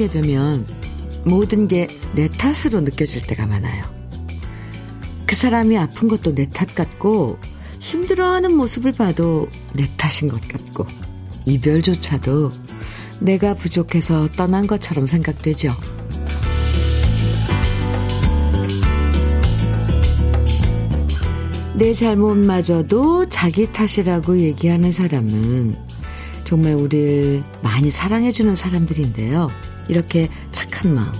사랑하게 되면 모든 게 내 탓으로 느껴질 때가 많아요. 그 사람이 아픈 것도 내 탓 같고 힘들어하는 모습을 봐도 내 탓인 것 같고 이별조차도 내가 부족해서 떠난 것처럼 생각되죠. 내 잘못마저도 자기 탓이라고 얘기하는 사람은 정말 우리를 많이 사랑해주는 사람들인데요. 이렇게 착한 마음.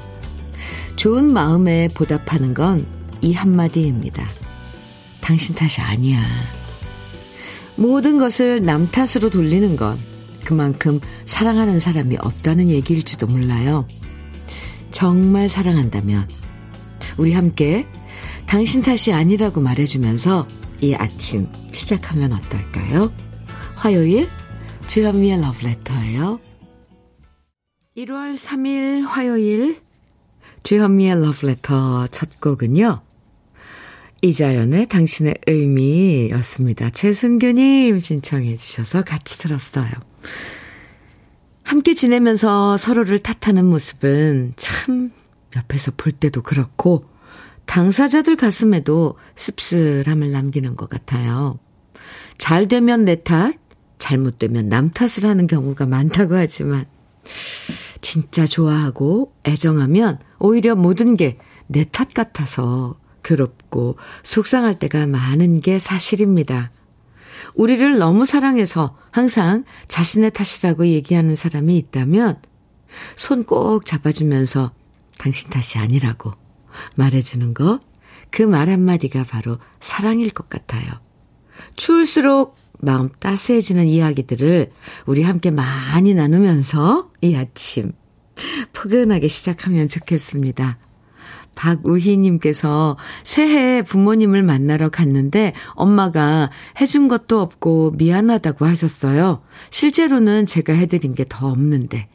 좋은 마음에 보답하는 건 이 한마디입니다. 당신 탓이 아니야. 모든 것을 남 탓으로 돌리는 건 그만큼 사랑하는 사람이 없다는 얘기일지도 몰라요. 정말 사랑한다면 우리 함께 당신 탓이 아니라고 말해주면서 이 아침 시작하면 어떨까요? 화요일 주현미의 러브레터예요. 1월 3일 화요일 주현미의 러브레터 첫 곡은요. 이자연의 당신의 의미였습니다. 최승규님 신청해 주셔서 같이 들었어요. 함께 지내면서 서로를 탓하는 모습은 참 옆에서 볼 때도 그렇고 당사자들 가슴에도 씁쓸함을 남기는 것 같아요. 잘 되면 내 탓, 잘못되면 남 탓을 하는 경우가 많다고 하지만, 진짜 좋아하고 애정하면 오히려 모든 게 내 탓 같아서 괴롭고 속상할 때가 많은 게 사실입니다. 우리를 너무 사랑해서 항상 자신의 탓이라고 얘기하는 사람이 있다면 손 꼭 잡아주면서 당신 탓이 아니라고 말해주는 것, 그 말 한마디가 바로 사랑일 것 같아요. 추울수록 마음 따스해지는 이야기들을 우리 함께 많이 나누면서 이 아침 포근하게 시작하면 좋겠습니다. 박우희님께서 새해 부모님을 만나러 갔는데 엄마가 해준 것도 없고 미안하다고 하셨어요. 실제로는 제가 해드린 게 더 없는데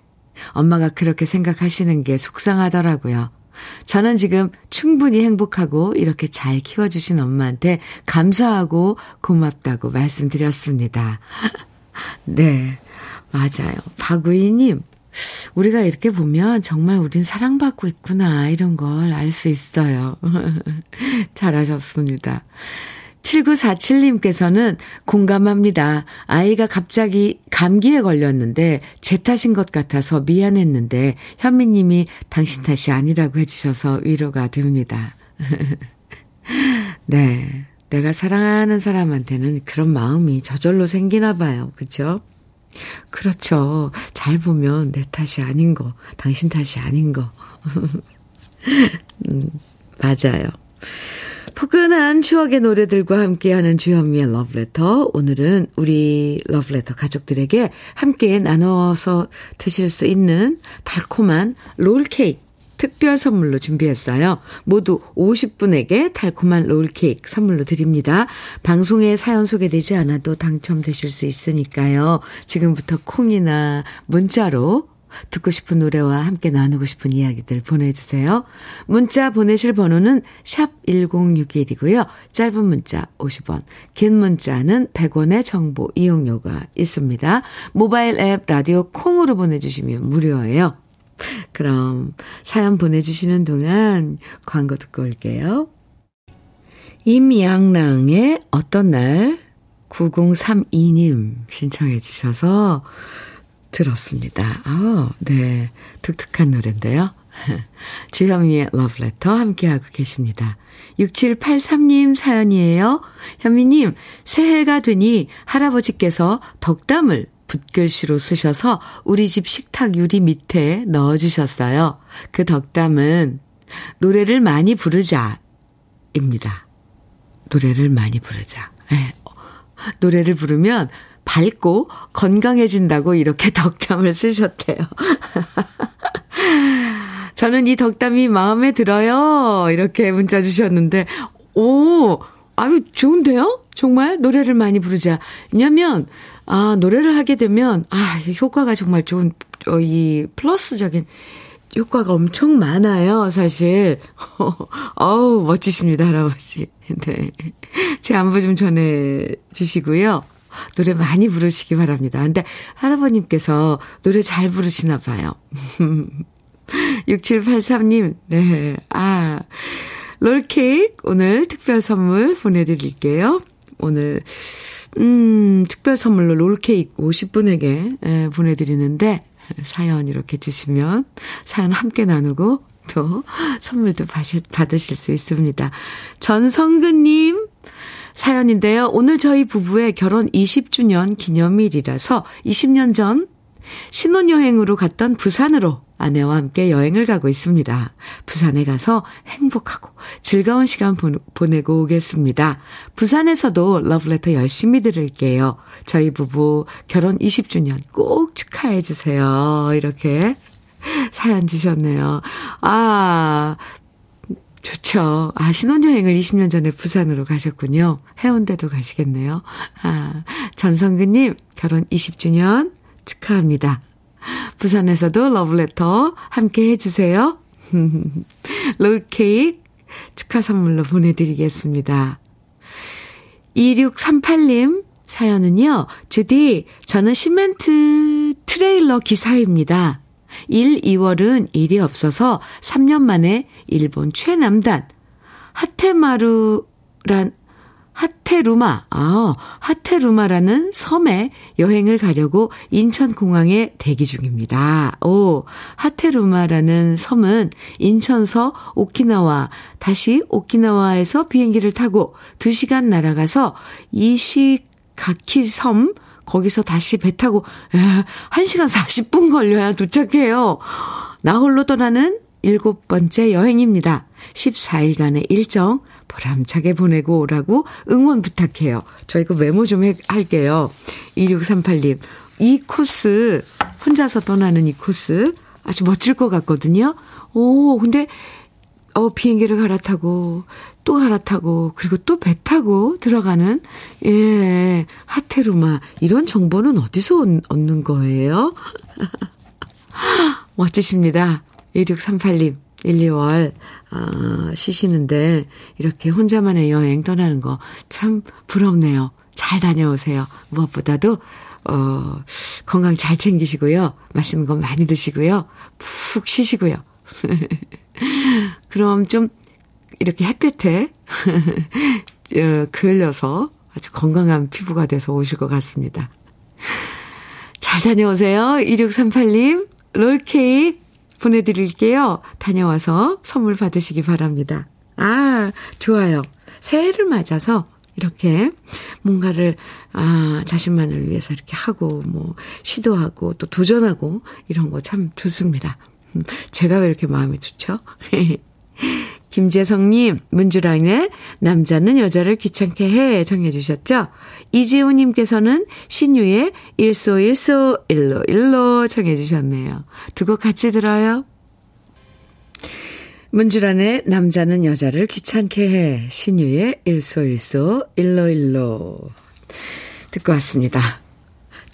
엄마가 그렇게 생각하시는 게 속상하더라고요. 저는 지금 충분히 행복하고 이렇게 잘 키워주신 엄마한테 감사하고 고맙다고 말씀드렸습니다. 네, 맞아요. 박우희님, 우리가 이렇게 보면 정말 우린 사랑받고 있구나, 이런 걸 알 수 있어요. 잘하셨습니다. 7947님께서는 공감합니다. 아이가 갑자기 감기에 걸렸는데 제 탓인 것 같아서 미안했는데 현미님이 당신 탓이 아니라고 해주셔서 위로가 됩니다. 네. 내가 사랑하는 사람한테는 그런 마음이 저절로 생기나 봐요. 그죠? 그렇죠. 잘 보면 내 탓이 아닌 거, 당신 탓이 아닌 거. 음, 맞아요. 포근한 추억의 노래들과 함께하는 주현미의 러브레터. 오늘은 우리 러브레터 가족들에게 함께 나눠서 드실 수 있는 달콤한 롤케이크 특별 선물로 준비했어요. 모두 50분에게 달콤한 롤케이크 선물로 드립니다. 방송에 사연 소개되지 않아도 당첨되실 수 있으니까요. 지금부터 콩이나 문자로 듣고 싶은 노래와 함께 나누고 싶은 이야기들 보내주세요. 문자 보내실 번호는 샵 1061이고요. 짧은 문자 50원, 긴 문자는 100원의 정보 이용료가 있습니다. 모바일 앱 라디오 콩으로 보내주시면 무료예요. 그럼 사연 보내주시는 동안 광고 듣고 올게요. 임양랑의 어떤 날 9032님 신청해 주셔서 들었습니다. 아, 네. 독특한 노래인데요. 주현미의 러브레터 함께하고 계십니다. 6783님 사연이에요. 현미님, 새해가 되니 할아버지께서 덕담을 붓글씨로 쓰셔서 우리 집 식탁 유리 밑에 넣어주셨어요. 그 덕담은 노래를 많이 부르자, 입니다. 노래를 많이 부르자. 네. 노래를 부르면 밝고 건강해진다고 이렇게 덕담을 쓰셨대요. 저는 이 덕담이 마음에 들어요. 이렇게 문자 주셨는데, 오, 아유, 좋은데요? 정말 노래를 많이 부르자. 왜냐면, 아, 노래를 하게 되면, 아, 효과가 정말 좋은, 어, 이 플러스적인 효과가 엄청 많아요, 사실. 어우, 멋지십니다, 할아버지. 네. 제 안부 좀 전해 주시고요. 노래 많이 부르시기 바랍니다. 근데 할아버님께서 노래 잘 부르시나 봐요. 6783님, 네. 아, 롤케이크 오늘 특별 선물 보내드릴게요. 오늘, 음, 특별 선물로 롤케이크 50분에게 예, 보내드리는데, 사연 이렇게 주시면 사연 함께 나누고 또 선물도 받으실 수 있습니다. 전성근님 사연인데요. 오늘 저희 부부의 결혼 20주년 기념일이라서 20년 전 신혼여행으로 갔던 부산으로 아내와 함께 여행을 가고 있습니다. 부산에 가서 행복하고 즐거운 시간 보내고 오겠습니다. 부산에서도 러브레터 열심히 들을게요. 저희 부부 결혼 20주년 꼭 축하해 주세요. 이렇게 사연 주셨네요. 아, 좋죠. 아, 신혼여행을 20년 전에 부산으로 가셨군요. 해운대도 가시겠네요. 아, 전성근님, 결혼 20주년 축하합니다. 부산에서도 러브레터 함께 해주세요. 롤케이크 축하 선물로 보내드리겠습니다. 2638님 사연은요, 주디, 저는 시멘트 트레일러 기사입니다. 1, 2월은 일이 없어서 3년 만에 일본 최남단 하테마루란 하테루마, 아, 하테루마라는 섬에 여행을 가려고 인천공항에 대기 중입니다. 오, 하테루마라는 섬은 인천서 오키나와, 다시 오키나와에서 비행기를 타고 2시간 날아가서 이시가키 섬, 거기서 다시 배 타고, 에, 1시간 40분 걸려야 도착해요. 나 홀로 떠나는 일곱 번째 여행입니다. 14일간의 일정 보람차게 보내고 오라고 응원 부탁해요. 저 이거 메모 좀 해, 할게요. 2638님. 이 코스, 혼자서 떠나는 이 코스 아주 멋질 것 같거든요. 오, 근데, 어, 비행기를 갈아타고, 또 갈아타고, 그리고 또 배 타고 들어가는, 예, 하테루마. 이런 정보는 어디서 얻는 거예요? 멋지십니다. 2638님. 1, 2월, 아, 쉬시는데, 이렇게 혼자만의 여행 떠나는 거 참 부럽네요. 잘 다녀오세요. 무엇보다도, 어, 건강 잘 챙기시고요. 맛있는 거 많이 드시고요. 푹 쉬시고요. 그럼 좀, 이렇게 햇볕에, 어, 그을려서 아주 건강한 피부가 돼서 오실 것 같습니다. 잘 다녀오세요. 2638님, 롤케이크 보내드릴게요. 다녀와서 선물 받으시기 바랍니다. 아, 좋아요. 새해를 맞아서 이렇게 뭔가를, 아, 자신만을 위해서 이렇게 하고, 뭐, 시도하고, 또 도전하고, 이런 거 참 좋습니다. 음, 제가 왜 이렇게 마음이 좋죠? 김재성님, 문주라인의 남자는 여자를 귀찮게 해 정해 주셨죠? 이지우님께서는 신유의 일소일소 일로 일로 정해 주셨네요. 두 곡 같이 들어요. 문주란의 남자는 여자를 귀찮게 해 신유의 일소일소 일로일로 듣고 왔습니다.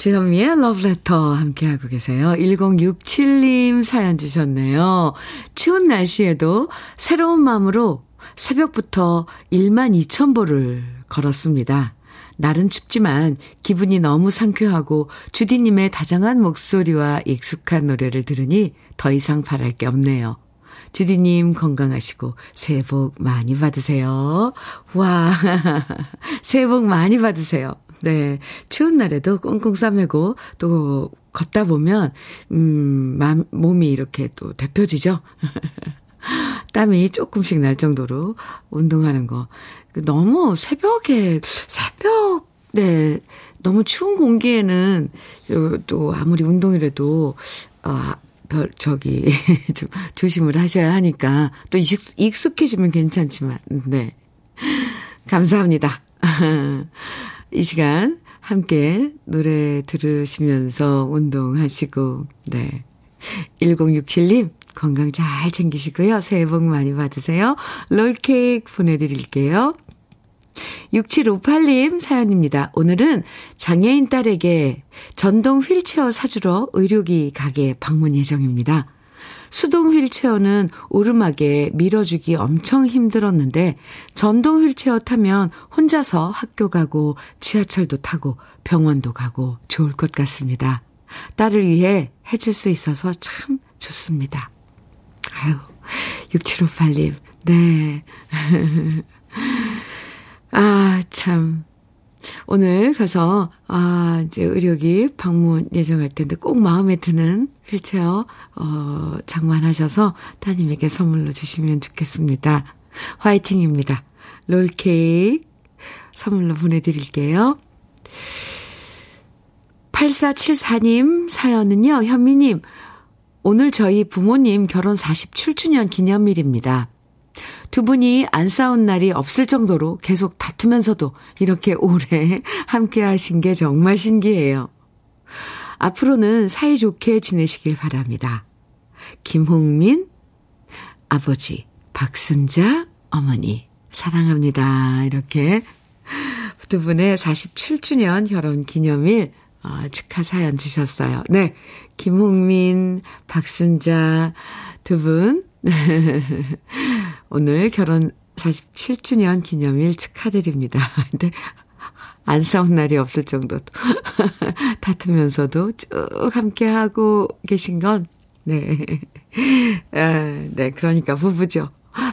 주현미의 러브레터 함께하고 계세요. 1067님 사연 주셨네요. 추운 날씨에도 새로운 마음으로 새벽부터 1만 2천 보를 걸었습니다. 날은 춥지만 기분이 너무 상쾌하고 주디님의 다정한 목소리와 익숙한 노래를 들으니 더 이상 바랄 게 없네요. 주디님 건강하시고 새해 복 많이 받으세요. 와, 새해 복 많이 받으세요. 네. 추운 날에도 꽁꽁 싸매고 또 걷다 보면, 음, 맘, 몸이 이렇게 또 데펴지죠? 땀이 조금씩 날 정도로 운동하는 거. 너무 새벽에, 새벽, 네. 너무 추운 공기에는 또 아무리 운동이라도, 어, 별, 저기, 좀 조심을 하셔야 하니까 또 익숙, 익숙해지면 괜찮지만, 네. 감사합니다. 이 시간 함께 노래 들으시면서 운동하시고, 네. 1067님, 건강 잘 챙기시고요. 새해 복 많이 받으세요. 롤케이크 보내드릴게요. 6758님 사연입니다. 오늘은 장애인 딸에게 전동 휠체어 사주러 의료기 가게 방문 예정입니다. 수동 휠체어는 오르막에 밀어주기 엄청 힘들었는데 전동 휠체어 타면 혼자서 학교 가고 지하철도 타고 병원도 가고 좋을 것 같습니다. 딸을 위해 해줄 수 있어서 참 좋습니다. 아유, 6758님, 네. 아, 참. 오늘 가서, 아, 이제 의료기 방문 예정할 텐데 꼭 마음에 드는 휠체어, 어, 장만하셔서 따님에게 선물로 주시면 좋겠습니다. 화이팅입니다. 롤케이크 선물로 보내드릴게요. 8474님 사연은요, 현미님, 오늘 저희 부모님 결혼 47주년 기념일입니다. 두 분이 안 싸운 날이 없을 정도로 계속 다투면서도 이렇게 오래 함께 하신 게 정말 신기해요. 앞으로는 사이좋게 지내시길 바랍니다. 김홍민, 아버지, 박순자, 어머니, 사랑합니다. 이렇게 두 분의 47주년 결혼 기념일 어, 축하 사연 주셨어요. 네. 김홍민, 박순자 두 분. 오늘 결혼 47주년 기념일 축하드립니다. 근데 안 싸운 날이 없을 정도로 다투면서도 쭉 함께하고 계신 건, 네. 아, 네, 그러니까 부부죠.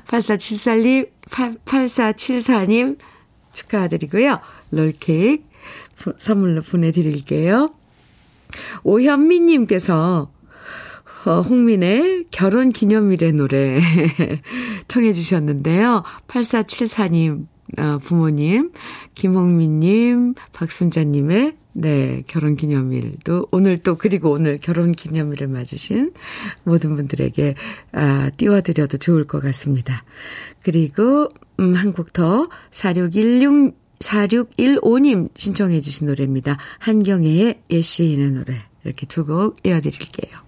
8474님, 8474님 축하드리고요. 롤케이크 선물로 보내드릴게요. 오현미님께서 어, 홍민의 결혼 기념일의 노래 청해 주셨는데요. 8474님 어, 부모님, 김홍민님, 박순자님의 네, 결혼 기념일도 오늘 또 그리고 오늘 결혼 기념일을 맞으신 모든 분들에게 아, 띄워드려도 좋을 것 같습니다. 그리고 음, 한 곡 더 4616 4615님 신청해 주신 노래입니다. 한경애의 예시인의 노래 이렇게 두 곡 이어드릴게요.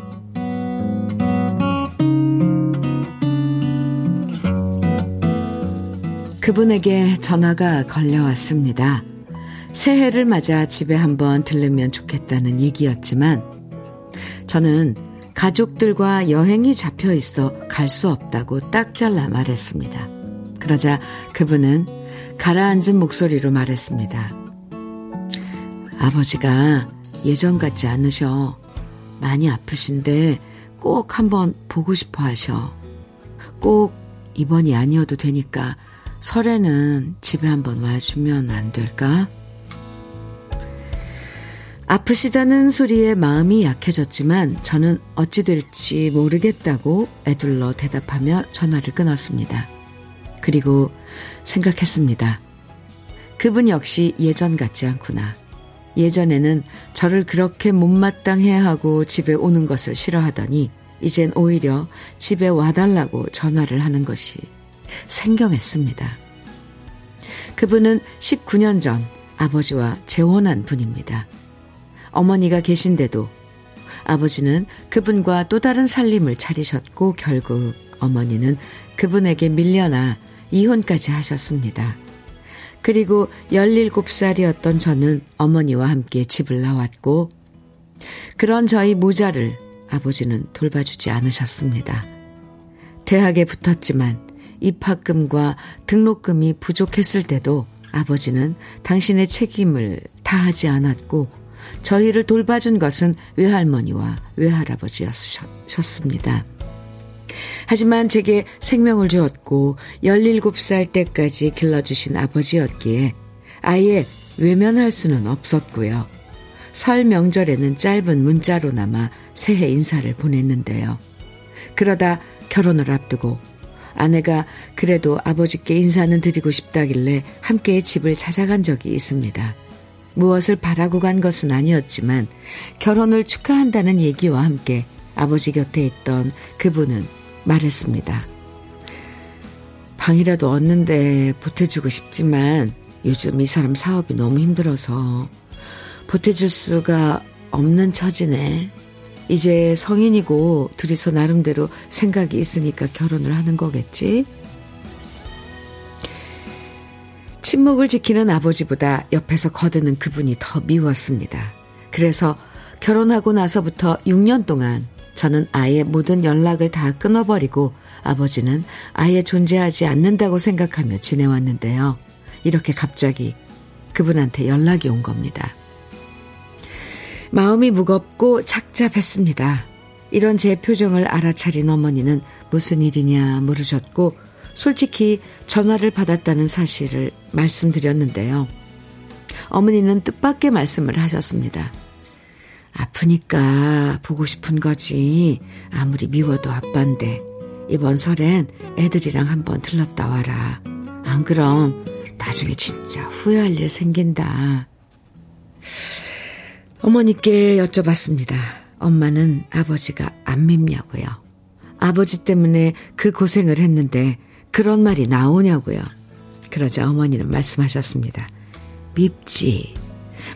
그분에게 전화가 걸려왔습니다. 새해를 맞아 집에 한번 들르면 좋겠다는 얘기였지만 저는 가족들과 여행이 잡혀 있어 갈 수 없다고 딱 잘라 말했습니다. 그러자 그분은 가라앉은 목소리로 말했습니다. 아버지가 예전 같지 않으셔. 많이 아프신데 꼭 한번 보고 싶어 하셔. 꼭 이번이 아니어도 되니까 설에는 집에 한번 와주면 안 될까? 아프시다는 소리에 마음이 약해졌지만 저는 어찌 될지 모르겠다고 애둘러 대답하며 전화를 끊었습니다. 그리고 생각했습니다. 그분 역시 예전 같지 않구나. 예전에는 저를 그렇게 못마땅해 하고 집에 오는 것을 싫어하더니 이젠 오히려 집에 와달라고 전화를 하는 것이 생경했습니다. 그분은 19년 전 아버지와 재혼한 분입니다. 어머니가 계신데도 아버지는 그분과 또 다른 살림을 차리셨고 결국 어머니는 그분에게 밀려나 이혼까지 하셨습니다. 그리고 17살이었던 저는 어머니와 함께 집을 나왔고 그런 저희 모자를 아버지는 돌봐주지 않으셨습니다. 대학에 붙었지만 입학금과 등록금이 부족했을 때도 아버지는 당신의 책임을 다하지 않았고 저희를 돌봐준 것은 외할머니와 외할아버지였습니다. 하지만 제게 생명을 주었고 17살 때까지 길러주신 아버지였기에 아예 외면할 수는 없었고요. 설 명절에는 짧은 문자로나마 새해 인사를 보냈는데요. 그러다 결혼을 앞두고 아내가 그래도 아버지께 인사는 드리고 싶다길래 함께 집을 찾아간 적이 있습니다. 무엇을 바라고 간 것은 아니었지만 결혼을 축하한다는 얘기와 함께 아버지 곁에 있던 그분은 말했습니다. 방이라도 얻는데 보태주고 싶지만 요즘 이 사람 사업이 너무 힘들어서 보태줄 수가 없는 처지네. 이제 성인이고 둘이서 나름대로 생각이 있으니까 결혼을 하는 거겠지? 침묵을 지키는 아버지보다 옆에서 거드는 그분이 더 미웠습니다. 그래서 결혼하고 나서부터 6년 동안 저는 아예 모든 연락을 다 끊어버리고 아버지는 아예 존재하지 않는다고 생각하며 지내왔는데요. 이렇게 갑자기 그분한테 연락이 온 겁니다. 마음이 무겁고 착잡했습니다. 이런 제 표정을 알아차린 어머니는 무슨 일이냐 물으셨고 솔직히 전화를 받았다는 사실을 말씀드렸는데요. 어머니는 뜻밖의 말씀을 하셨습니다. 아프니까 보고 싶은 거지. 아무리 미워도 아빠인데. 이번 설엔 애들이랑 한번 들렀다 와라. 안 그럼 나중에 진짜 후회할 일 생긴다. 어머니께 여쭤봤습니다. 엄마는 아버지가 안 밉냐고요. 아버지 때문에 그 고생을 했는데 그런 말이 나오냐고요. 그러자 어머니는 말씀하셨습니다. 밉지.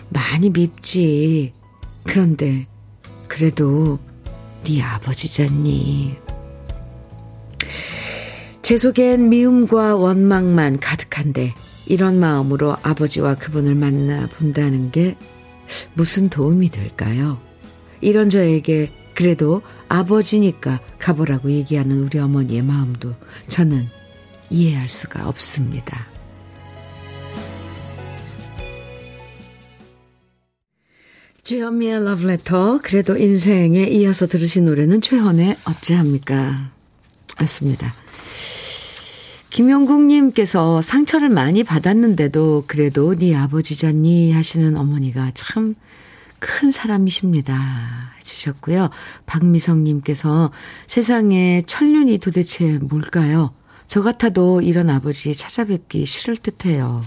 많이 밉지. 그런데 그래도 네 아버지잖니. 제 속엔 미움과 원망만 가득한데 이런 마음으로 아버지와 그분을 만나 본다는 게 무슨 도움이 될까요? 이런 저에게 그래도 아버지니까 가보라고 얘기하는 우리 어머니의 마음도 저는 이해할 수가 없습니다. 주현미의 러브레터 그래도 인생에 이어서 들으신 노래는 최헌의 어찌합니까? 맞습니다. 김용국님께서 상처를 많이 받았는데도 그래도 네 아버지잖니 하시는 어머니가 참 큰 사람이십니다. 해주셨고요. 박미성님께서 세상에 천륜이 도대체 뭘까요? 저 같아도 이런 아버지 찾아뵙기 싫을 듯 해요.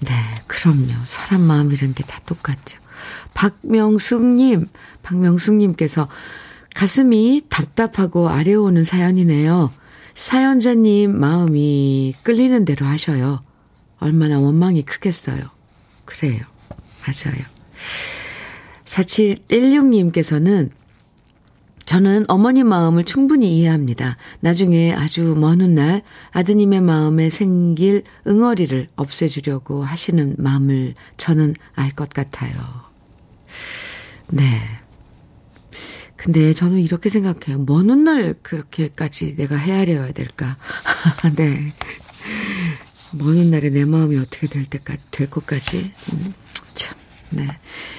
네, 그럼요. 사람 마음이란 게다 똑같죠. 박명숙님, 박명숙님께서 가슴이 답답하고 아려오는 사연이네요. 사연자님 마음이 끌리는 대로 하셔요. 얼마나 원망이 크겠어요. 그래요. 맞아요. 4716님께서는 저는 어머니 마음을 충분히 이해합니다. 나중에 아주 먼 훗날 아드님의 마음에 생길 응어리를 없애주려고 하시는 마음을 저는 알 것 같아요. 네. 근데 저는 이렇게 생각해요. 먼 훗날 그렇게까지 내가 헤아려야 될까? 네. 먼 훗날에 내 마음이 어떻게 될 때까지, 될 것까지. 음, 참, 네.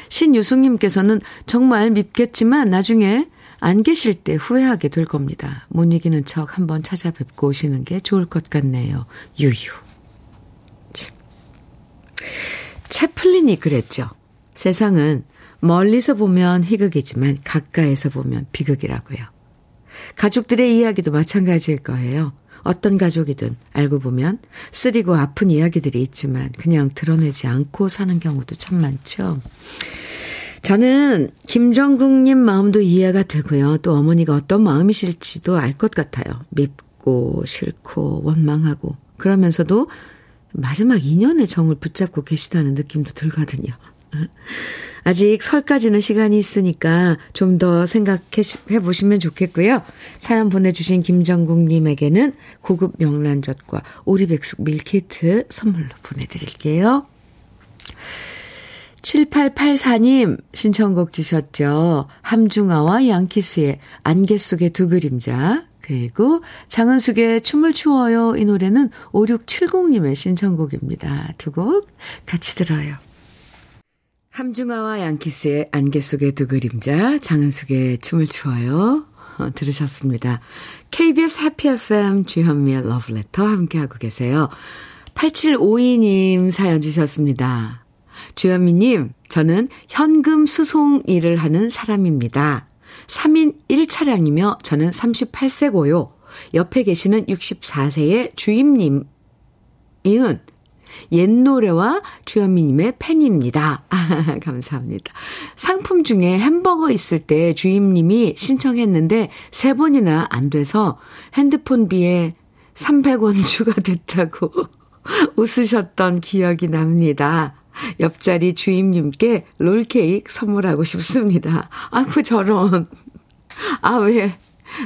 신유숙님께서는 정말 밉겠지만 나중에 안 계실 때 후회하게 될 겁니다. 못 이기는 척 한번 찾아뵙고 오시는 게 좋을 것 같네요. 유유. 참. 채플린이 그랬죠. 세상은 멀리서 보면 희극이지만 가까이서 보면 비극이라고요. 가족들의 이야기도 마찬가지일 거예요. 어떤 가족이든 알고 보면 쓰리고 아픈 이야기들이 있지만 그냥 드러내지 않고 사는 경우도 참 많죠. 저는 김정국님 마음도 이해가 되고요. 또 어머니가 어떤 마음이실지도 알 것 같아요. 밉고 싫고 원망하고 그러면서도 마지막 2년의 정을 붙잡고 계시다는 느낌도 들거든요. 아직 설까지는 시간이 있으니까 좀 더 생각해 보시면 좋겠고요. 사연 보내주신 김정국님에게는 고급 명란젓과 오리백숙 밀키트 선물로 보내드릴게요. 7884님 신청곡 주셨죠. 함중아와 양키스의 안개 속의 두 그림자. 그리고 장은숙의 춤을 추어요. 이 노래는 5670님의 신청곡입니다. 두 곡 같이 들어요. 함중아와 양키스의 안개 속의 두 그림자, 장은숙의 춤을 추어요. 어, 들으셨습니다. KBS 해피 FM 주현미의 러브레터 함께하고 계세요. 8752님 사연 주셨습니다. 주현미님, 저는 현금 수송 일을 하는 사람입니다. 3인 1차량이며 저는 38세고요. 옆에 계시는 64세의 주임님, 이은 옛 노래와 주현미님의 팬입니다. 아, 감사합니다. 상품 중에 햄버거 있을 때 주임님이 신청했는데 세 번이나 안 돼서 핸드폰비에 300원 추가됐다고 웃으셨던 기억이 납니다. 옆자리 주임님께 롤케이크 선물하고 싶습니다. 아이고, 저런. 아, 왜,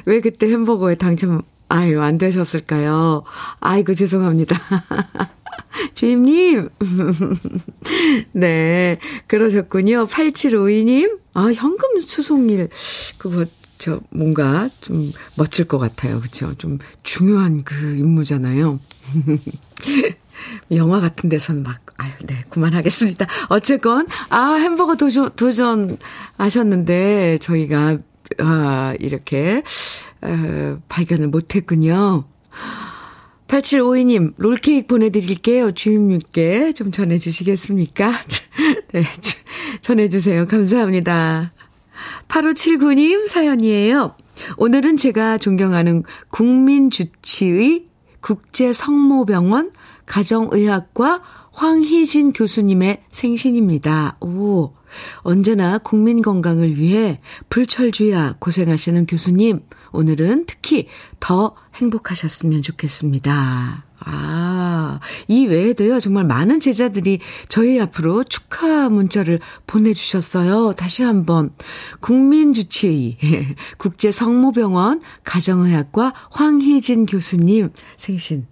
왜 그때 햄버거에 당첨, 아유, 안 되셨을까요? 아이고, 죄송합니다. 주임님. 네, 그러셨군요. 8752님. 아, 현금 수송일. 그거, 저, 뭔가 좀 멋질 것 같아요. 그쵸? 좀 중요한 그 임무잖아요. 영화 같은 데서는 막, 아유, 네, 그만하겠습니다. 어쨌건, 아, 햄버거 도전, 도전 하셨는데, 저희가, 아, 이렇게, 어, 발견을 못했군요. 8752님, 롤케이크 보내드릴게요. 주임님께 좀 전해주시겠습니까? 네, 전해주세요. 감사합니다. 8579님 사연이에요. 오늘은 제가 존경하는 국민주치의 국제성모병원 가정의학과 황희진 교수님의 생신입니다. 오, 언제나 국민 건강을 위해 불철주야 고생하시는 교수님, 오늘은 특히 더 행복하셨으면 좋겠습니다. 아, 이 외에도요, 정말 많은 제자들이 저희 앞으로 축하 문자를 보내주셨어요. 다시 한번, 국민주치의, 국제성모병원 가정의학과 황희진 교수님 생신.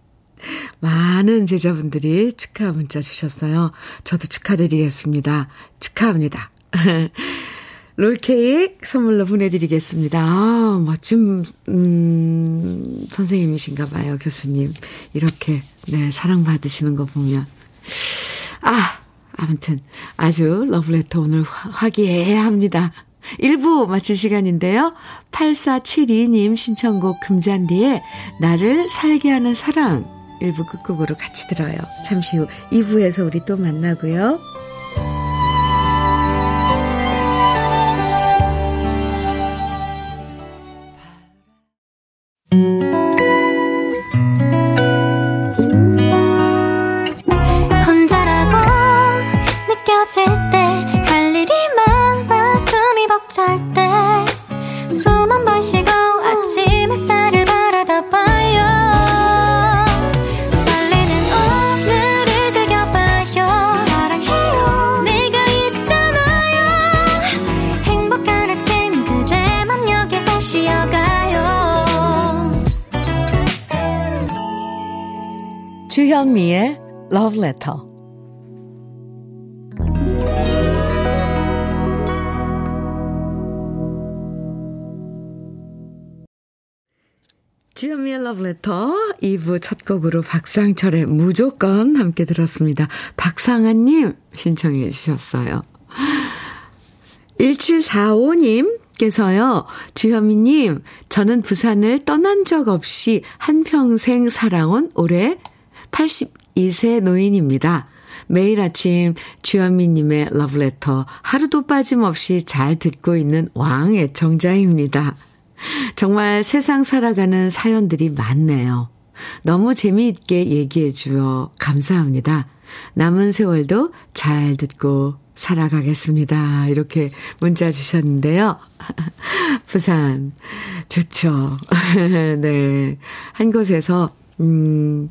많은 제자분들이 축하 문자 주셨어요. 저도 축하드리겠습니다. 축하합니다. 롤케이크 선물로 보내드리겠습니다. 아, 멋진, 음, 선생님이신가 봐요, 교수님. 이렇게, 네, 사랑받으시는 거 보면. 아, 아무튼, 아주 러브레터 오늘 화기애애 합니다. 1부 마칠 시간인데요. 8472님 신청곡 금잔디에 나를 살게 하는 사랑 1부 끝곡으로 같이 들어요. 잠시 후 2부에서 우리 또 만나고요. Letter. 주현미의 Letter 2부 첫 곡으로 박상철의 무조건 함께 들었습니다. 박상아님 신청해 주셨어요. 1745님 께서요, 주현미님, 저는 부산을 떠난 적 없이 한평생 살아온 올해 82세 노인입니다. 매일 아침 주현미님의 러브레터 하루도 빠짐없이 잘 듣고 있는 왕 애청자입니다. 정말 세상 살아가는 사연들이 많네요. 너무 재미있게 얘기해 주어 감사합니다. 남은 세월도 잘 듣고 살아가겠습니다. 이렇게 문자 주셨는데요. 부산, 좋죠. 네. 한 곳에서, 음,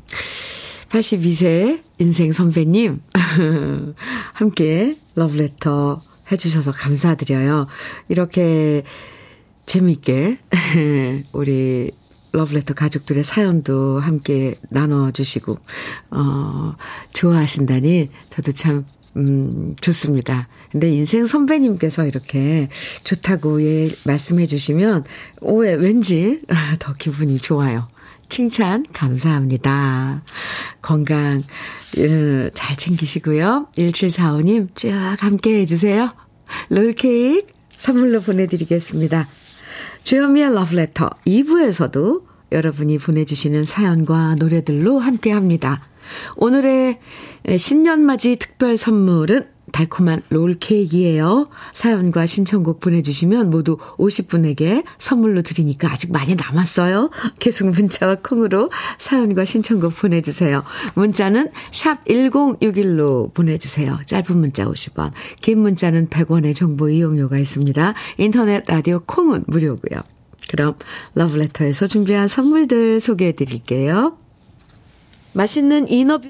82세 인생 선배님, 함께 러브레터 해주셔서 감사드려요. 이렇게 재미있게, 우리 러브레터 가족들의 사연도 함께 나눠주시고, 어, 좋아하신다니 저도 참, 음, 좋습니다. 근데 인생 선배님께서 이렇게 좋다고 예, 말씀해 주시면, 오해, 왠지 더 기분이 좋아요. 칭찬 감사합니다. 건강 음, 잘 챙기시고요. 1745님 쭉 함께 해주세요. 롤케이크 선물로 보내드리겠습니다. 주현미의 러브레터 2부에서도 여러분이 보내주시는 사연과 노래들로 함께 합니다. 오늘의 신년맞이 특별 선물은 달콤한 롤케이크예요. 사연과 신청곡 보내주시면 모두 50분에게 선물로 드리니까 아직 많이 남았어요. 계속 문자와 콩으로 사연과 신청곡 보내주세요. 문자는 샵 1061로 보내주세요. 짧은 문자 50원, 긴 문자는 100원의 정보 이용료가 있습니다. 인터넷 라디오 콩은 무료고요. 그럼 러브레터에서 준비한 선물들 소개해 드릴게요. 맛있는 inner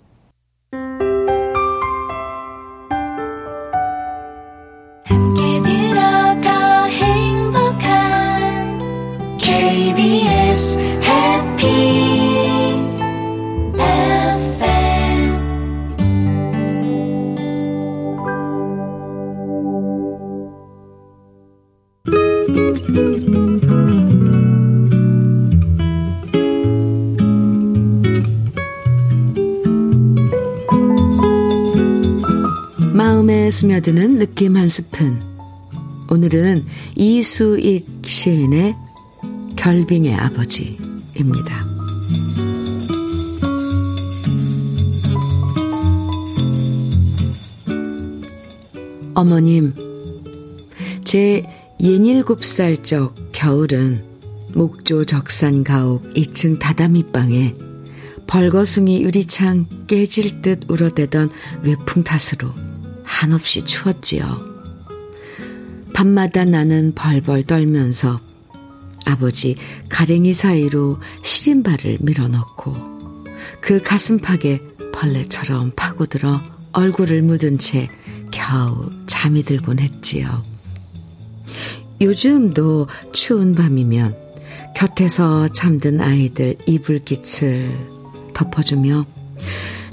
스푼. 오늘은 이수익 시인의 결빙의 아버지입니다. 어머님, 제 67살 적 겨울은 목조 적산 가옥 2층 다다미방에 벌거숭이 유리창 깨질 듯 울어대던 외풍 탓으로 한없이 추웠지요. 밤마다 나는 벌벌 떨면서 아버지 가랭이 사이로 시린발을 밀어넣고 그 가슴팍에 벌레처럼 파고들어 얼굴을 묻은 채 겨우 잠이 들곤 했지요. 요즘도 추운 밤이면 곁에서 잠든 아이들 이불깃을 덮어주며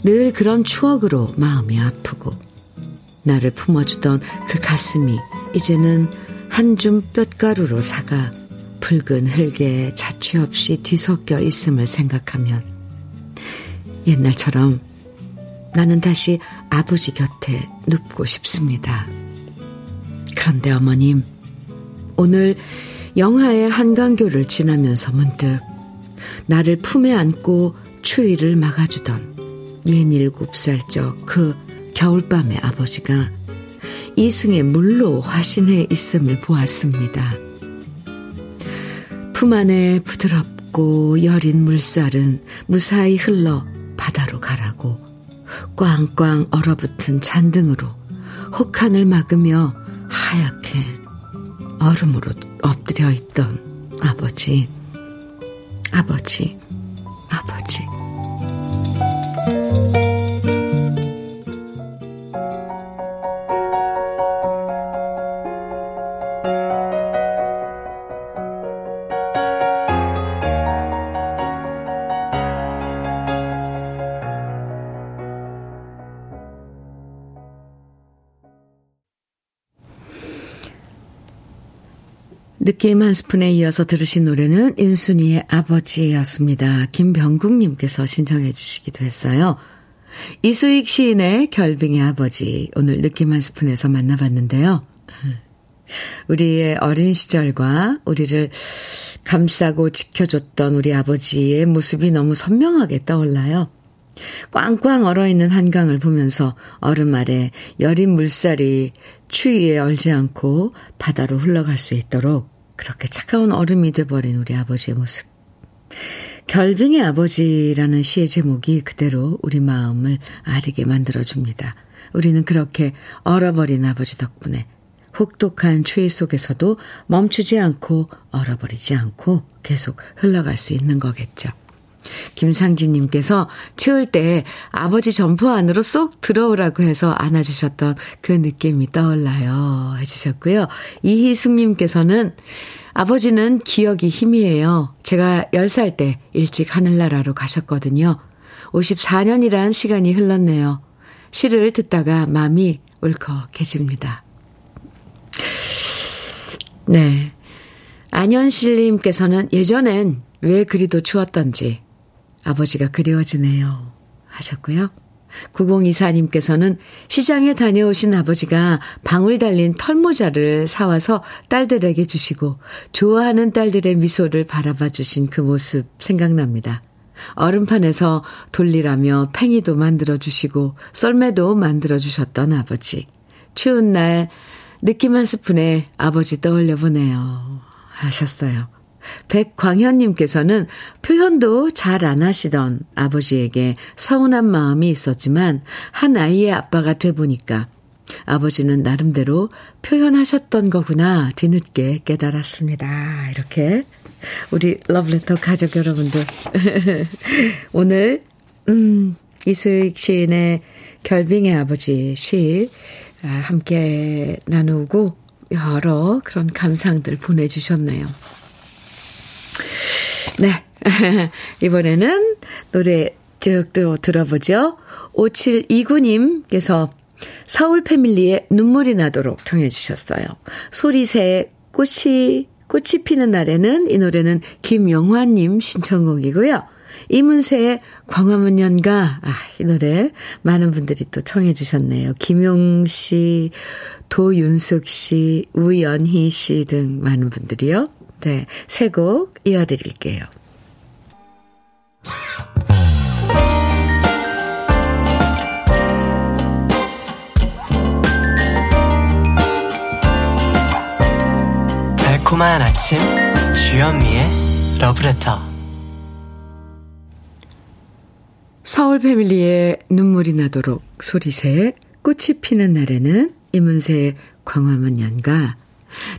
늘 그런 추억으로 마음이 아프고 나를 품어주던 그 가슴이 이제는 한 줌 뼛가루로 사가 붉은 흙에 자취 없이 뒤섞여 있음을 생각하면 옛날처럼 나는 다시 아버지 곁에 눕고 싶습니다. 그런데 어머님, 오늘 영하의 한강교를 지나면서 문득 나를 품에 안고 추위를 막아주던 67살 적 그 겨울밤의 아버지가 이승의 물로 화신해 있음을 보았습니다. 품 안에 부드럽고 여린 물살은 무사히 흘러 바다로 가라고 꽝꽝 얼어붙은 잔등으로 혹한을 막으며 하얗게 얼음으로 엎드려 있던 아버지, 아버지, 아버지. 느낌 한 스푼에 이어서 들으신 노래는 인순이의 아버지였습니다. 김병국님께서 신청해 주시기도 했어요. 이수익 시인의 결빙의 아버지 오늘 느낌 한 스푼에서 만나봤는데요. 우리의 어린 시절과 우리를 감싸고 지켜줬던 우리 아버지의 모습이 너무 선명하게 떠올라요. 꽝꽝 얼어있는 한강을 보면서 얼음 아래 여린 물살이 추위에 얼지 않고 바다로 흘러갈 수 있도록 그렇게 차가운 얼음이 돼버린 우리 아버지의 모습. 결빙의 아버지라는 시의 제목이 그대로 우리 마음을 아리게 만들어줍니다. 우리는 그렇게 얼어버린 아버지 덕분에 혹독한 추위 속에서도 멈추지 않고 얼어버리지 않고 계속 흘러갈 수 있는 거겠죠. 김상진님께서 추울 때 아버지 점프 안으로 쏙 들어오라고 해서 안아주셨던 그 느낌이 떠올라요. 해주셨고요. 이희숙님께서는 아버지는 기억이 힘이에요. 제가 10살 때 일찍 하늘나라로 가셨거든요. 54년이란 시간이 흘렀네요. 시를 듣다가 마음이 울컥해집니다. 네. 안현실님께서는 예전엔 왜 그리도 추웠던지 아버지가 그리워지네요. 하셨고요. 9024님께서는 시장에 다녀오신 아버지가 방울 달린 털모자를 사와서 딸들에게 주시고 좋아하는 딸들의 미소를 바라봐 주신 그 모습 생각납니다. 얼음판에서 돌리라며 팽이도 만들어 주시고 썰매도 만들어 주셨던 아버지. 추운 날 느낌 한 스푼에 아버지 떠올려 보네요. 하셨어요. 백광현님께서는 표현도 잘 안 하시던 아버지에게 서운한 마음이 있었지만 한 아이의 아빠가 돼 보니까 아버지는 나름대로 표현하셨던 거구나 뒤늦게 깨달았습니다. 이렇게 우리 러브레터 가족 여러분들 오늘 음 이수익 시인의 결빙의 아버지 시 아, 함께 나누고 여러 그런 감상들 보내주셨네요. 네. 이번에는 노래 쭉또 들어보죠. 5729님께서 서울 패밀리의 눈물이 나도록 청해 주셨어요. 소리새 꽃이 꽃이 피는 날에는 이 노래는 김영화님 신청곡이고요. 이문세의 광화문 연가, 아, 이 노래 많은 분들이 또 청해 주셨네요. 김용 씨, 도윤숙 씨, 우연희 씨 등 많은 분들이요. 네, 세 곡 이어드릴게요. 달콤한 아침 주현미의 러브레터 서울 패밀리의 눈물이 나도록 소리새 꽃이 피는 날에는 이문세의 광화문 연가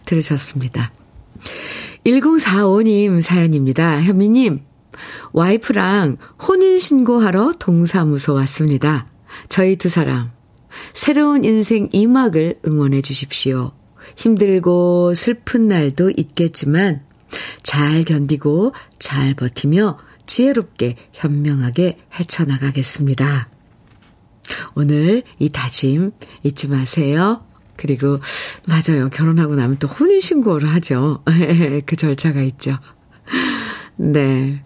들으셨습니다. 1045님 사연입니다. 현미님, 와이프랑 혼인신고하러 동사무소 왔습니다. 저희 두 사람, 새로운 인생 이막을 응원해 주십시오. 힘들고 슬픈 날도 있겠지만, 잘 견디고 잘 버티며 지혜롭게 현명하게 헤쳐나가겠습니다. 오늘 이 다짐 잊지 마세요. 그리고 맞아요. 결혼하고 나면 또 혼인신고를 하죠. 그 절차가 있죠. 네.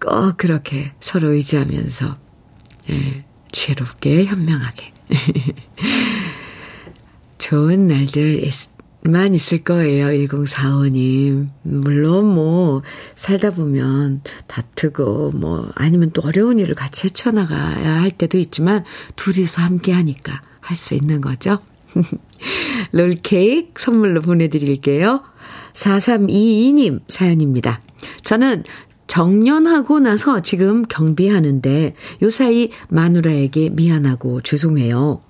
꼭 그렇게 서로 의지하면서 예, 지혜롭게 현명하게 좋은 날들 만 있을 거예요. 1045님. 물론 뭐, 살다 보면 다투고, 뭐, 아니면 또 어려운 일을 같이 헤쳐나가야 할 때도 있지만, 둘이서 함께 하니까 할 수 있는 거죠. 롤케이크 선물로 보내드릴게요. 4322님 사연입니다. 저는 정년하고 나서 지금 경비하는데, 요 사이 마누라에게 미안하고 죄송해요.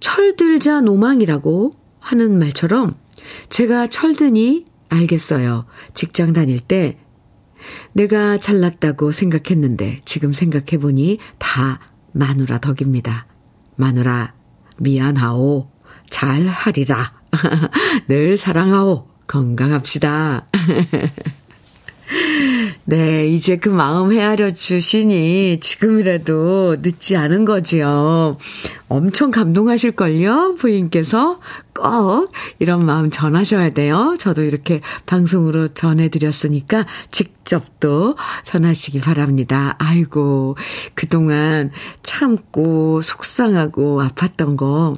철들자 노망이라고 하는 말처럼 제가 철드니 알겠어요. 직장 다닐 때 내가 잘났다고 생각했는데 지금 생각해보니 다 마누라 덕입니다. 마누라 미안하오. 잘 하리라. 늘 사랑하오. 건강합시다. 네, 이제 그 마음 헤아려 주시니 지금이라도 늦지 않은 거지요. 엄청 감동하실걸요? 부인께서 꼭 이런 마음 전하셔야 돼요. 저도 이렇게 방송으로 전해드렸으니까 직접 또 전하시기 바랍니다. 아이고, 그동안 참고 속상하고 아팠던 거,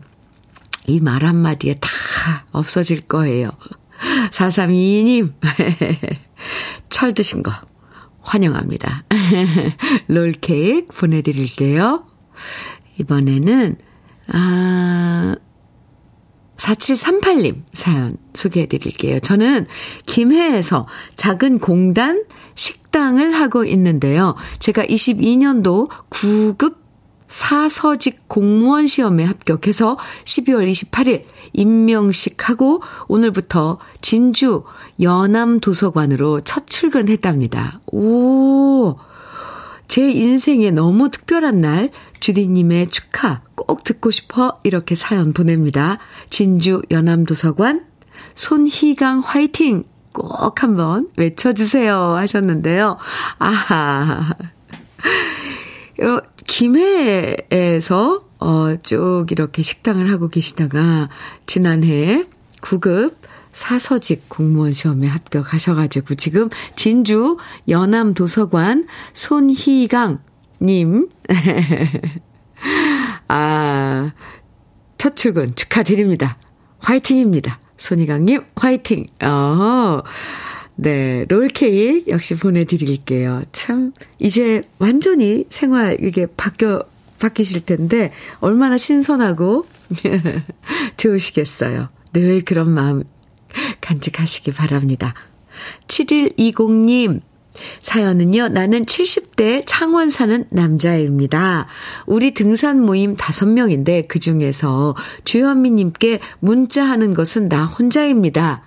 이 말 한마디에 다 없어질 거예요. 4322님, 철 드신 거 환영합니다. 롤케이크 보내드릴게요. 이번에는, 아, 4738님 사연 소개해 드릴게요. 저는 김해에서 작은 공단 식당을 하고 있는데요. 제가 22년도 9급 사서직 공무원 시험에 합격해서 12월 28일 임명식하고 오늘부터 진주 연암도서관으로 첫 출근했답니다. 오! 제 인생에 너무 특별한 날, 주디님의 축하 꼭 듣고 싶어 이렇게 사연 보냅니다. 진주 연암도서관, 손희강 화이팅! 꼭 한번 외쳐주세요 하셨는데요. 아하. 어, 김해에서 어, 쭉 이렇게 식당을 하고 계시다가 지난해 9급 사서직 공무원 시험에 합격하셔가지고 지금 진주 연암 도서관 손희강 님. 아, 첫 출근 축하드립니다. 화이팅입니다. 손희강 님, 화이팅! 어, 네, 롤케이크 역시 보내드릴게요. 참, 이제 완전히 생활, 이게 바뀌어, 바뀌실 텐데, 얼마나 신선하고 좋으시겠어요. 늘 그런 마음 간직하시기 바랍니다. 7120님, 사연은요, 나는 70대 창원 사는 남자입니다. 우리 등산 모임 5명인데 그 중에서 주현미님께 문자하는 것은 나 혼자입니다.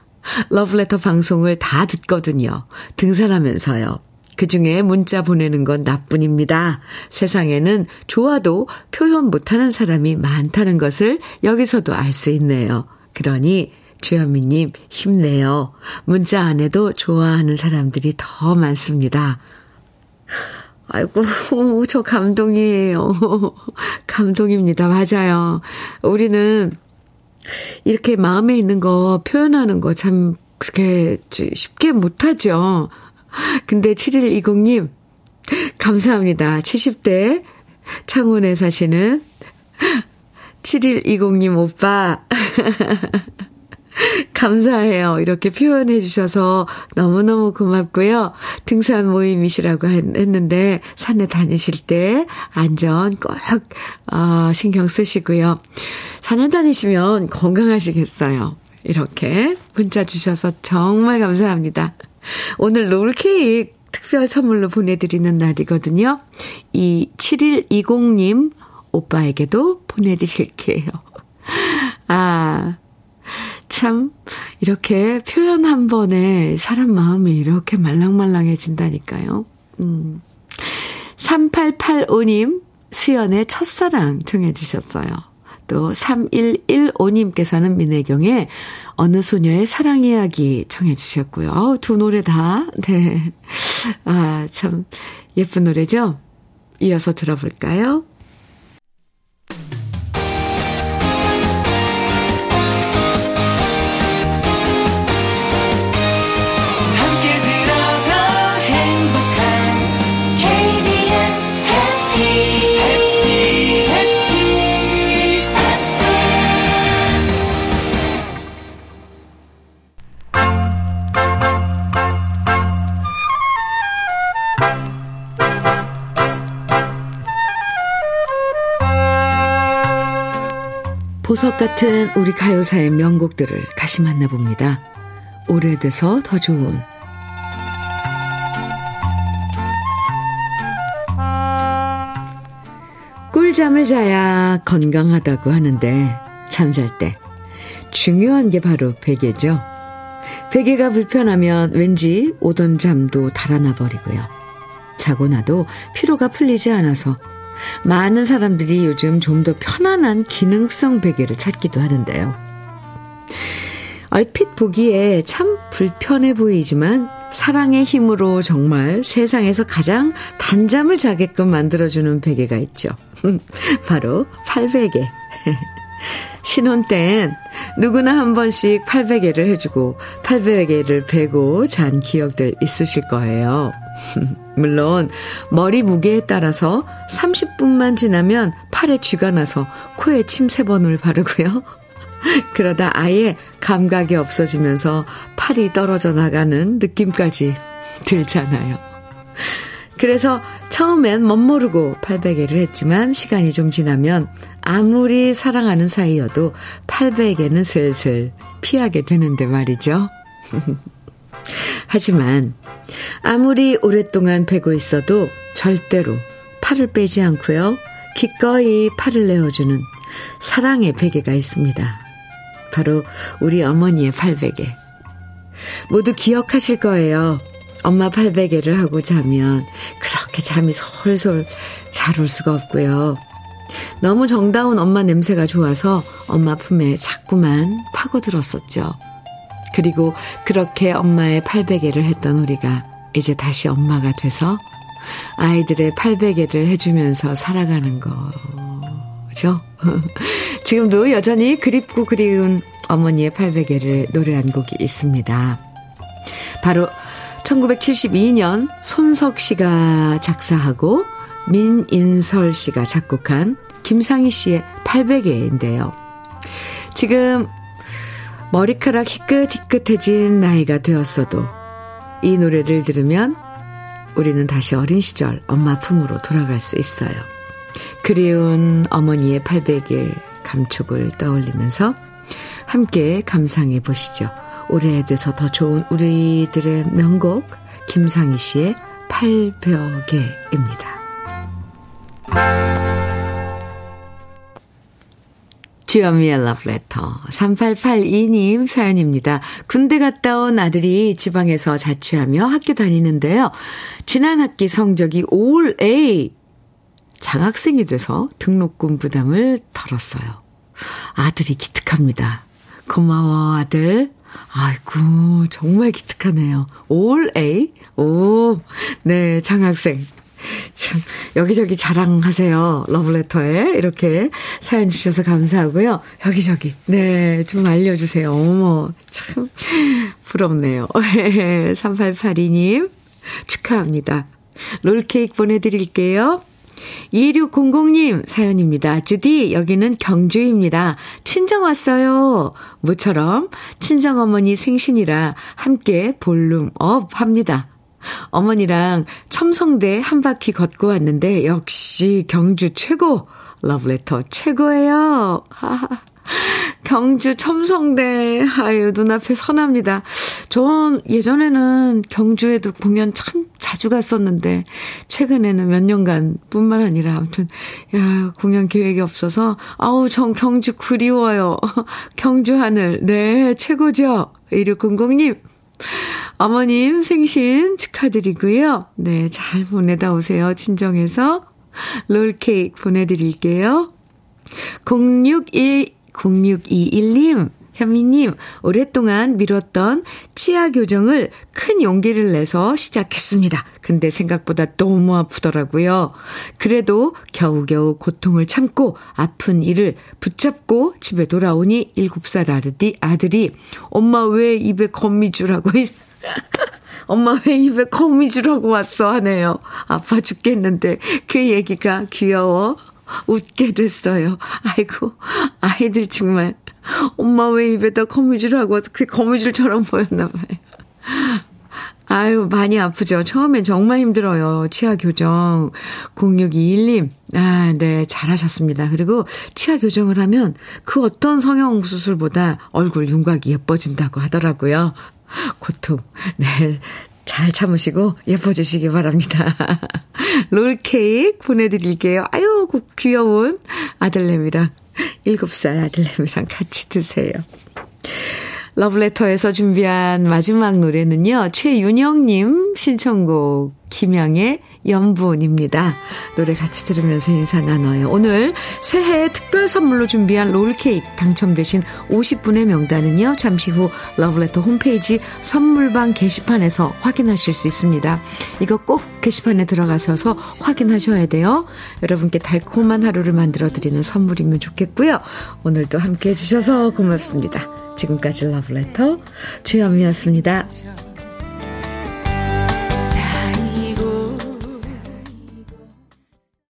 러브레터 방송을 다 듣거든요. 등산하면서요. 그 중에 문자 보내는 건 나뿐입니다. 세상에는 좋아도 표현 못하는 사람이 많다는 것을 여기서도 알 수 있네요. 그러니 주현미님 힘내요. 문자 안에도 좋아하는 사람들이 더 많습니다. 아이고, 저 감동이에요. 감동입니다. 맞아요. 우리는 이렇게 마음에 있는 거 표현하는 거 참 그렇게 쉽게 못하죠. 근데 7120님, 감사합니다. 70대 창원에 사시는 7120님 오빠. 감사해요. 이렇게 표현해 주셔서 너무너무 고맙고요. 등산 모임이시라고 했는데 산에 다니실 때 안전 꼭 어, 신경 쓰시고요. 산에 다니시면 건강하시겠어요. 이렇게 문자 주셔서 정말 감사합니다. 오늘 롤케이크 특별 선물로 보내드리는 날이거든요. 이 7120님 오빠에게도 보내드릴게요. 아, 참, 이렇게 표현 한 번에 사람 마음이 이렇게 말랑말랑해진다니까요. 음. 3885님, 수연의 첫사랑 청해주셨어요. 또 3115님께서는 민혜경의 어느 소녀의 사랑 이야기 청해주셨고요. 두 노래 다, 네. 아, 참, 예쁜 노래죠? 이어서 들어볼까요? 보석 같은 우리 가요사의 명곡들을 다시 만나봅니다. 오래돼서 더 좋은 꿀잠을 자야 건강하다고 하는데 잠잘 때 중요한 게 바로 베개죠. 베개가 불편하면 왠지 오던 잠도 달아나 버리고요. 자고 나도 피로가 풀리지 않아서 많은 사람들이 요즘 좀 더 편안한 기능성 베개를 찾기도 하는데요. 얼핏 보기에 참 불편해 보이지만 사랑의 힘으로 정말 세상에서 가장 단잠을 자게끔 만들어주는 베개가 있죠. 바로 팔베개. 신혼 땐 누구나 한 번씩 팔베개를 해주고 팔베개를 베고 잔 기억들 있으실 거예요. 물론 머리 무게에 따라서 30분만 지나면 팔에 쥐가 나서 코에 침세 번을 바르고요. 그러다 아예 감각이 없어지면서 팔이 떨어져 나가는 느낌까지 들잖아요. 그래서 처음엔 멋모르고 팔베개를 했지만 시간이 좀 지나면 아무리 사랑하는 사이여도 팔베개는 슬슬 피하게 되는데 말이죠. 하지만 아무리 오랫동안 베고 있어도 절대로 팔을 빼지 않고요. 기꺼이 팔을 내어주는 사랑의 베개가 있습니다. 바로 우리 어머니의 팔베개. 모두 기억하실 거예요. 엄마 팔베개를 하고 자면 그렇게 잠이 솔솔 잘 올 수가 없고요. 너무 정다운 엄마 냄새가 좋아서 엄마 품에 자꾸만 파고들었었죠. 그리고 그렇게 엄마의 팔베개를 했던 우리가 이제 다시 엄마가 돼서 아이들의 팔베개를 해주면서 살아가는 거죠. 지금도 여전히 그립고 그리운 어머니의 팔베개를 노래한 곡이 있습니다. 바로 1972년 손석 씨가 작사하고 민인설 씨가 작곡한 김상희 씨의 팔베개인데요. 지금 머리카락 희끗희끗해진 나이가 되었어도 이 노래를 들으면 우리는 다시 어린 시절 엄마 품으로 돌아갈 수 있어요. 그리운 어머니의 팔베개 감촉을 떠올리면서 함께 감상해 보시죠. 오래돼서 더 좋은 우리들의 명곡 김상희 씨의 팔벽에입니다. 주현미의 러브레터 3882님 사연입니다. 군대 갔다 온 아들이 지방에서 자취하며 학교 다니는데요. 지난 학기 성적이 올 A 장학생이 돼서 등록금 부담을 덜었어요. 아들이 기특합니다. 고마워 아들. 아이고 정말 기특하네요. 올 A 오 네 장학생 참, 여기저기 자랑하세요. 러브레터에. 이렇게 사연 주셔서 감사하고요. 여기저기. 네, 좀 알려주세요. 어머, 참, 부럽네요. 3882님, 축하합니다. 롤케이크 보내드릴게요. 2600님 사연입니다. 주디, 여기는 경주입니다. 친정 왔어요. 모처럼 친정 어머니 생신이라 함께 volume up 합니다. 어머니랑 첨성대 한 바퀴 걷고 왔는데 역시 경주 최고 러브레터 최고예요. 경주 첨성대 아유 눈앞에 선합니다. 전 예전에는 경주에도 공연 참 자주 갔었는데 최근에는 몇 년간 뿐만 아니라 아무튼 야 공연 계획이 없어서 아우 전 경주 그리워요. 경주 하늘 네 최고죠. 1600님 어머님 생신 축하드리고요. 네, 잘 보내다 오세요. 친정에서 롤케이크 보내드릴게요. 061, 0621님, 현미님, 오랫동안 미뤘던 치아 교정을 큰 용기를 내서 시작했습니다. 근데 생각보다 너무 아프더라고요. 그래도 겨우겨우 고통을 참고 아픈 이를 붙잡고 집에 돌아오니 7살 아들이, 아들이 엄마 왜 입에 거미줄하고 엄마 왜 입에 거미줄하고 왔어 하네요. 아파 죽겠는데 그 얘기가 귀여워 웃게 됐어요. 아이고 아이들 정말 엄마 왜 입에다 거미줄 하고 와서 그게 거미줄처럼 보였나 봐요. 아유, 많이 아프죠. 처음엔 정말 힘들어요. 치아 교정. 0621님. 아, 네, 잘하셨습니다. 그리고 치아 교정을 하면 그 어떤 성형 수술보다 얼굴 윤곽이 예뻐진다고 하더라고요. 고통. 네. 잘 참으시고 예뻐지시기 바랍니다. 롤케이크 보내드릴게요. 아유, 그 귀여운 아들내미랑, 7살 아들내미랑 같이 드세요. 러브레터에서 준비한 마지막 노래는요, 최윤영님 신청곡 김양의 연분입니다. 노래 같이 들으면서 인사 나눠요. 오늘 새해 특별 선물로 준비한 롤케이크 당첨되신 50분의 명단은요. 잠시 후 러브레터 홈페이지 선물방 게시판에서 확인하실 수 있습니다. 이거 꼭 게시판에 들어가셔서 확인하셔야 돼요. 여러분께 달콤한 하루를 만들어 드리는 선물이면 좋겠고요. 오늘도 함께 해주셔서 고맙습니다. 지금까지 러브레터 주현미였습니다.